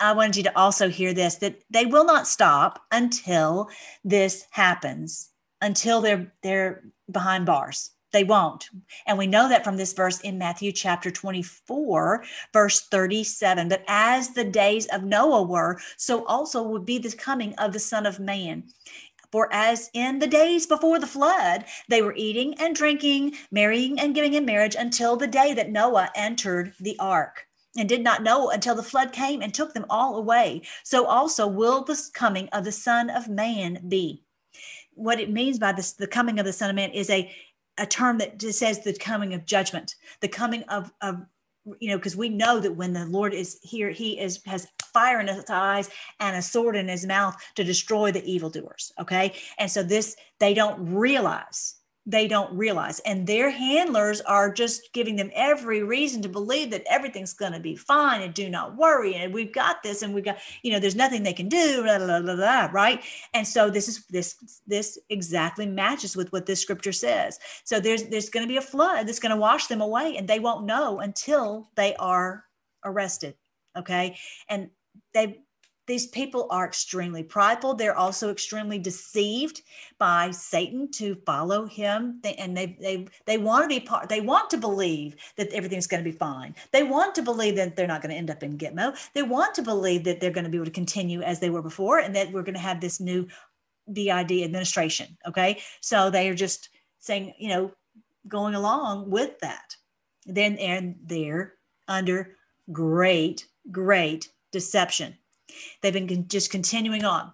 I wanted you to also hear this that they will not stop until this happens, until they're they're behind bars. They won't. And we know that from this verse in Matthew chapter 24, verse 37. But as the days of Noah were, so also would be the coming of the Son of Man. For as in the days before the flood, they were eating and drinking, marrying and giving in marriage until the day that Noah entered the ark and did not know until the flood came and took them all away. So also will the coming of the Son of Man be. What it means by this, the coming of the Son of Man is a a term that just says the coming of judgment, the coming of, of you know, because we know that when the Lord is here, he is has fire in his eyes and a sword in his mouth to destroy the evildoers. Okay. And so this they don't realize they don't realize. And their handlers are just giving them every reason to believe that everything's going to be fine and do not worry. And we've got this and we've got, you know, there's nothing they can do, blah, blah, blah, blah, right? And so this is this, this exactly matches with what this scripture says. So there's there's going to be a flood that's going to wash them away and they won't know until they are arrested. Okay. And they these people are extremely prideful. They're also extremely deceived by Satan to follow him. They, and they, they, they want to be part, they want to believe that everything's going to be fine. They want to believe that they're not going to end up in Gitmo. They want to believe that they're going to be able to continue as they were before and that we're going to have this new BID administration. Okay. So they are just saying, you know, going along with that. Then and they're under great, great deception They've been just continuing on.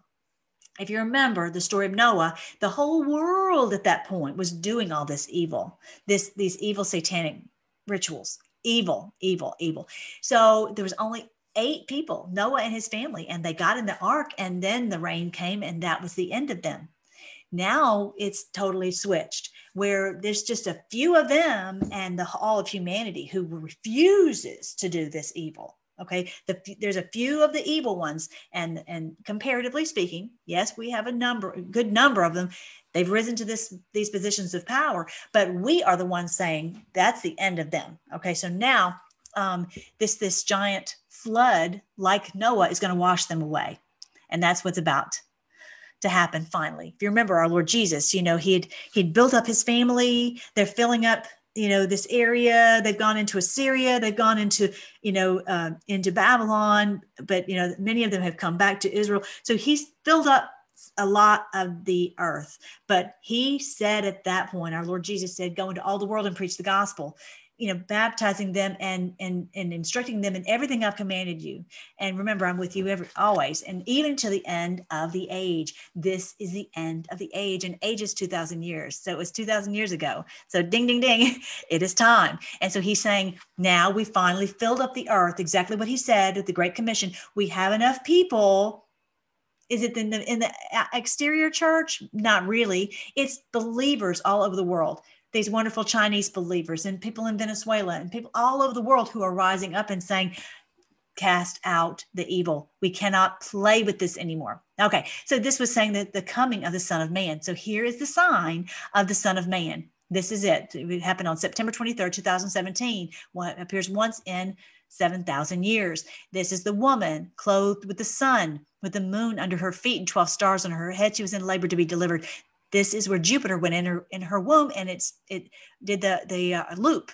If you remember the story of Noah, the whole world at that point was doing all this evil, this these evil satanic rituals. Evil, evil, evil. So there was only eight people, Noah and his family, and they got in the ark, and then the rain came, and that was the end of them. Now it's totally switched, where there's just a few of them and the all of humanity who refuses to do this evil okay the, there's a few of the evil ones and and comparatively speaking yes we have a number a good number of them. They've risen to this these positions of power but we are the ones saying that's the end of them. Okay so now um, this this giant flood like noah is going to wash them away and that's what's about to happen finally. If you remember our lord jesus you know he'd he'd built up his family they're filling up you know this area they've gone into assyria they've gone into you know uh, into babylon but you know many of them have come back to israel so he's filled up a lot of the earth. But he said at that point, our Lord Jesus said, Go into all the world and preach the gospel you know baptizing them and and and instructing them in everything i've commanded you. And remember i'm with you every always and even to the end of the age. This is the end of the age and age is 2000 years. So it was 2000 years ago. So ding ding ding (laughs) it is time. And so he's saying now we finally filled up the earth exactly what he said at the great commission. We have enough people. Is it in the in the uh, exterior church? Not really. It's believers all over the world these wonderful Chinese believers and people in Venezuela and people all over the world who are rising up and saying, cast out the evil. We cannot play with this anymore. Okay, so this was saying that the coming of the Son of Man. So here is the sign of the Son of Man. This is it. It happened on September 23rd, 2017. What appears once in 7,000 years. This is the woman clothed with the sun, with the moon under her feet and 12 stars on her head. She was in labor to be delivered this is where Jupiter went in her in her womb, and it's it did the the uh, loop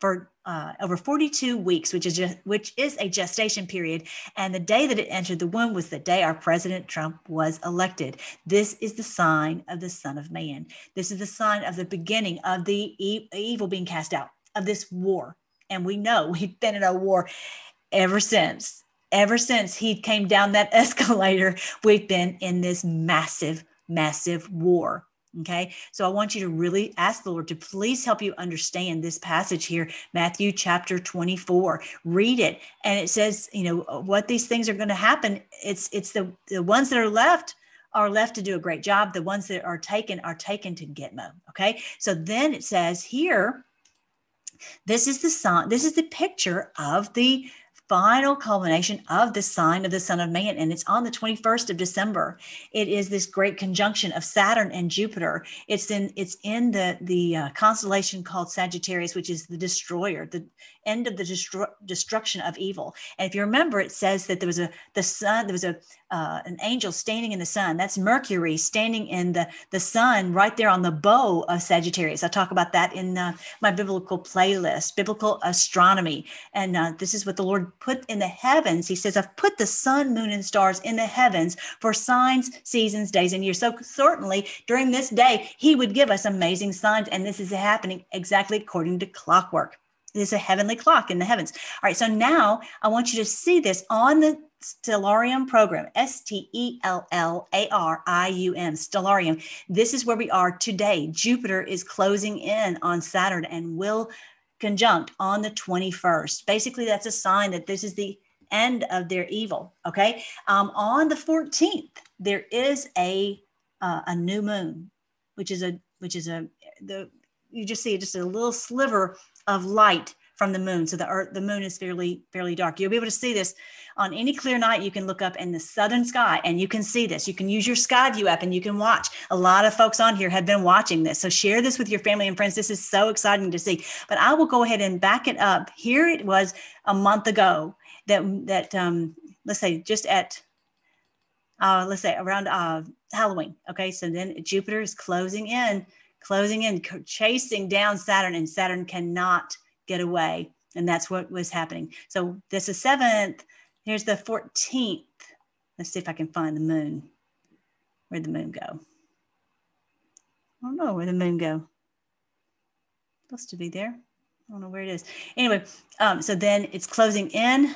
for uh, over 42 weeks, which is just, which is a gestation period. And the day that it entered the womb was the day our President Trump was elected. This is the sign of the Son of Man. This is the sign of the beginning of the e- evil being cast out of this war. And we know (laughs) we've been in a war ever since. Ever since he came down that (laughs) escalator, we've been in this massive massive war. Okay. So I want you to really ask the Lord to please help you understand this passage here, Matthew chapter 24. Read it. And it says, you know, what these things are going to happen. It's it's the, the ones that are left are left to do a great job. The ones that are taken are taken to Gitmo. Okay. So then it says here, this is the sign, this is the picture of the final culmination of the sign of the Son of Man. And it's on the 21st of December. It is this great conjunction of Saturn and Jupiter. It's in it's in the the uh, constellation called Sagittarius, which is the destroyer, the end of the destru- destruction of evil. And if you remember, it says that there was a the sun, there was a uh, an angel standing in the sun. That's Mercury standing in the the sun right there on the bow of Sagittarius. I talk about that in uh, my biblical playlist, biblical astronomy. And uh, this is what the Lord put in the heavens. He says, "I've put the sun, moon, and stars in the heavens for signs, seasons, days, and years." So certainly during this day, He would give us amazing signs, and this is happening exactly according to clockwork. There's a heavenly clock in the heavens. All right, so now I want you to see this on the Stellarium program, S T E L L A R I U M, Stellarium. This is where we are today. Jupiter is closing in on Saturn and will conjunct on the 21st. Basically, that's a sign that this is the end of their evil. Okay. Um, on the 14th, there is a uh, a new moon, which is a which is a the you just see just a little sliver of light from the moon. So the earth, the moon is fairly fairly dark. You'll be able to see this on any clear night. You can look up in the southern sky and you can see this. You can use your Skyview app and you can watch. A lot of folks on here have been watching this. So share this with your family and friends. This is so exciting to see. But I will go ahead and back it up. Here it was a month ago that that um, let's say just at uh, let's say around uh, Halloween. Okay, so then Jupiter is closing in closing in, chasing down Saturn, and Saturn cannot get away. And that's what was happening. So this is seventh. Here's the 14th. Let's see if I can find the moon. Where'd the moon go? I don't know where the moon go. Supposed to be there. I don't know where it is. Anyway, um, so then it's closing in.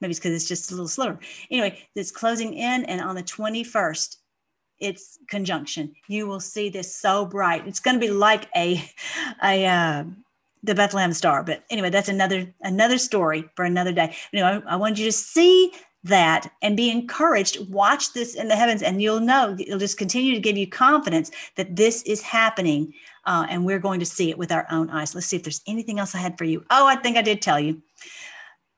Maybe it's because it's just a little slower. Anyway, it's closing in, and on the 21st, its conjunction. You will see this so bright. It's going to be like a, a uh, the Bethlehem star. But anyway, that's another another story for another day. You know, I, I want you to see that and be encouraged. Watch this in the heavens, and you'll know it'll just continue to give you confidence that this is happening, uh, and we're going to see it with our own eyes. Let's see if there's anything else I had for you. Oh, I think I did tell you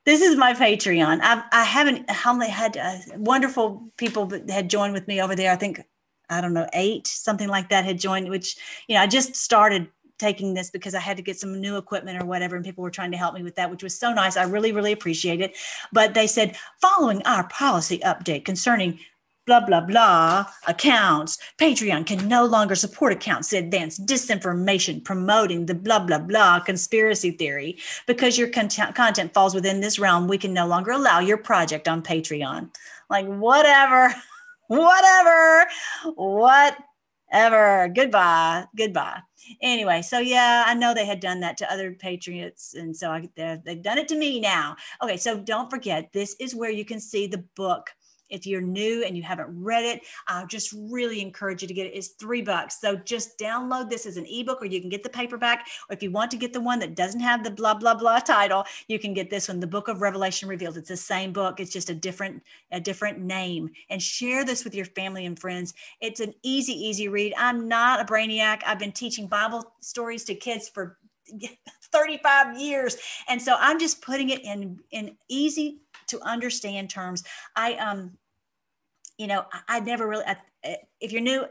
this is my Patreon. I've, I haven't how many had uh, wonderful people that had joined with me over there. I think I don't know, eight, something like that had joined, which, you know, I just started taking this because I had to get some new equipment or whatever, and people were trying to help me with that, which was so nice. I really, really appreciate it. But they said, following our policy update concerning blah, blah, blah accounts, Patreon can no longer support accounts that advance disinformation promoting the blah, blah, blah conspiracy theory. Because your content, content falls within this realm, we can no longer allow your project on Patreon. Like, whatever. (laughs) whatever, whatever. Goodbye, goodbye. Anyway, so yeah, I know they had done that to other patriots, and so I, they've done it to me now. Okay, so don't forget, this is where you can see the book if you're new and you haven't read it, I just really encourage you to get it. It's three bucks. So just download this as an ebook, or you can get the paperback. Or if you want to get the one that doesn't have the blah blah blah title, you can get this one, the Book of Revelation Revealed. It's the same book. It's just a different a different name. And share this with your family and friends. It's an easy easy read. I'm not a brainiac. I've been teaching Bible stories to kids for (laughs) 35 years and so i'm just putting it in in easy to understand terms. I um, you know, I, I never really. I, if you're new,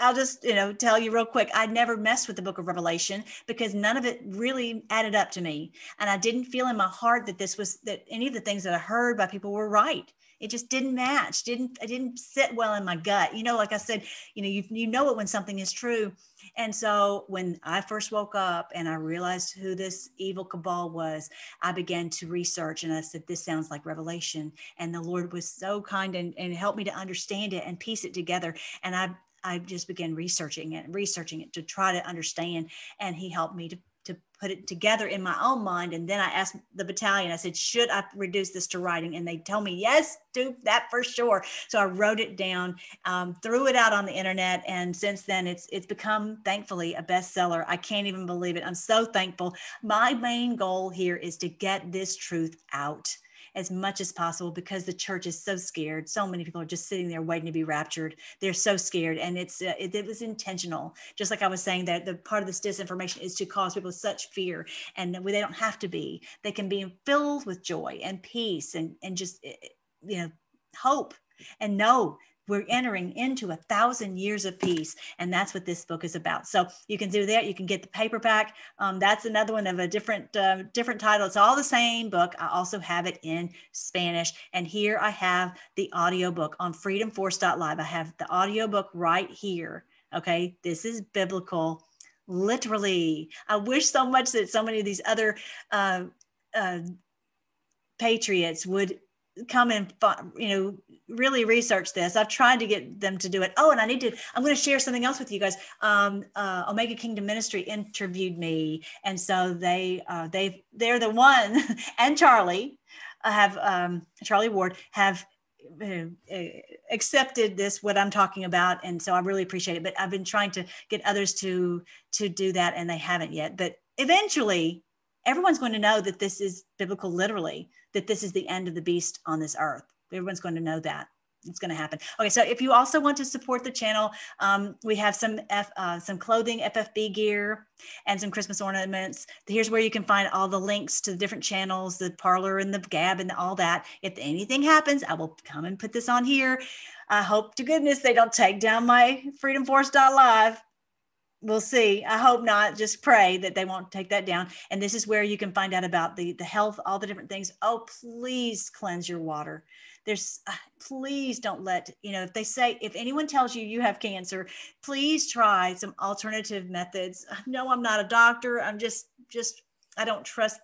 I'll just, you know, tell you real quick. I never messed with the book of Revelation because none of it really added up to me. And I didn't feel in my heart that this was that any of the things that I heard by people were right it just didn't match didn't it didn't sit well in my gut. You know like i said you know you, you know it when something is true. And so when i first woke up and i realized who this evil cabal was i began to research and i said this sounds like revelation. And the lord was so kind and, and helped me to understand it and piece it together. And i I just began researching it, researching it to try to understand, and he helped me to to put it together in my own mind. And then I asked the battalion, I said, should I reduce this to writing? And they told me, yes, do that for sure. So I wrote it down, um, threw it out on the internet. And since then it's, it's become thankfully a bestseller. I can't even believe it. I'm so thankful. My main goal here is to get this truth out as much as possible because the church is so scared. So many people are just sitting there waiting to be raptured. They're so scared, and it's uh, it, it, was intentional. Just like I was saying that the part of this disinformation is to cause people such fear, and they don't have to be. They can be filled with joy and peace, and and just eh, eh, you know hope and know we're entering into a thousand years of peace and that's what this book is about. So you can do that. You can get the paperback. Um, that's another one of a different uh, different title. It's all the same book. I also have it in spanish. And here i have the audiobook on freedomforce.live i have the audiobook right here okay? This is biblical literally. I wish so much that so many of these other uh, uh, patriots would come and you know really research this. I've tried to get them to do it. Oh and i need to i'm going to share something else with you guys. Um, uh, omega kingdom ministry interviewed me and so they uh, they they're the one (laughs) and charlie uh, have um, charlie ward have uh, uh, accepted this what i'm talking about and so i really appreciate it but i've been trying to get others to to do that and they haven't yet. But eventually everyone's going to know that this is biblical literally that this is the end of the beast on this earth. Everyone's going to know that it's going to happen. Okay, so if you also want to support the channel, um, we have some F, uh, some clothing, FFB gear, and some Christmas ornaments. Here's where you can find all the links to the different channels, the Parler and the Gab and all that. If anything happens, I will come and put this on here. I hope to goodness they don't take down my freedomforce.live we'll see. I hope not. Just pray that they won't take that down. And this is where you can find out about the the health, all the different things. Oh, please cleanse your water. There's uh, please don't let you know if they say if anyone tells you you have cancer, please try some alternative methods. No, I'm not a doctor. I'm just just I don't trust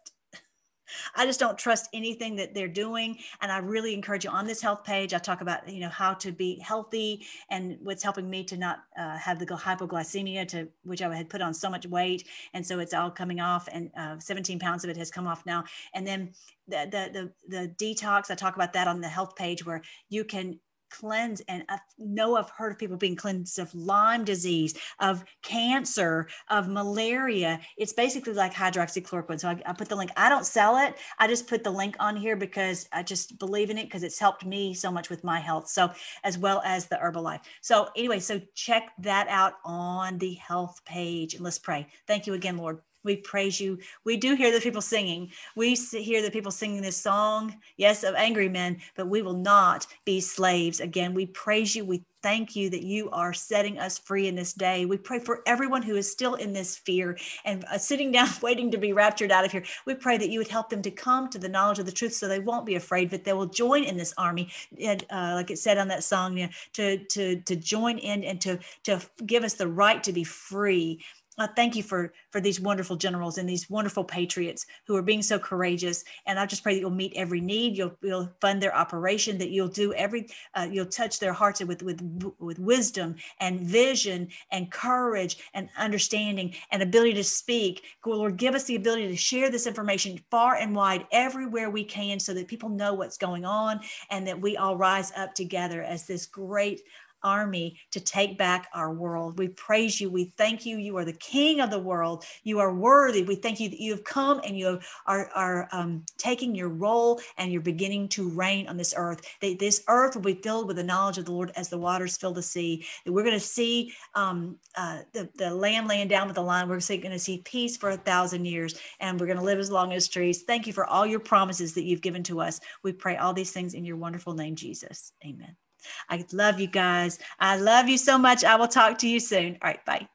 I just don't trust anything that they're doing. And I really encourage you on this health page. I talk about, you know, how to be healthy and what's helping me to not uh, have the hypoglycemia to which I had put on so much weight. And so it's all coming off and uh, 17 pounds of it has come off now. And then the, the, the, the detox, I talk about that on the health page where you can cleanse and I know I've heard of people being cleansed of Lyme disease, of cancer, of malaria. It's basically like hydroxychloroquine. So I, I, put the link. I don't sell it. I just put the link on here because I just believe in it because it's helped me so much with my health. So as well as the Herbalife. So anyway, so check that out on the health page and let's pray. Thank you again, Lord. We praise you. We do hear the people singing. We hear the people singing this song, yes, of angry men, but we will not be slaves. Again, we praise you. We thank you that you are setting us free in this day. We pray for everyone who is still in this fear and uh, sitting (laughs) down, waiting to be raptured out of here. We pray that you would help them to come to the knowledge of the truth so they won't be afraid, but they will join in this army. And uh, like it said on that song, you know, to, to, to join in and to, to give us the right to be free I thank you for for these wonderful generals and these wonderful patriots who are being so courageous. And I just pray that you'll meet every need. You'll you'll fund their operation. That you'll do every. Uh, you'll touch their hearts with with with wisdom and vision and courage and understanding and ability to speak. Lord, give us the ability to share this information far and wide everywhere we can, so that people know what's going on and that we all rise up together as this great army to take back our world. We praise you. We thank you. You are the king of the world. You are worthy. We thank you that you have come and you are, are um, taking your role and you're beginning to reign on this earth. That this earth will be filled with the knowledge of the Lord as the waters fill the sea. That we're going to see um, uh, the, the land laying down with the line. We're going to see peace for a thousand years and we're going to live as long as trees. Thank you for all your promises that you've given to us. We pray all these things in your wonderful name, Jesus. Amen. I love you guys. I love you so much. I will talk to you soon. All right. Bye.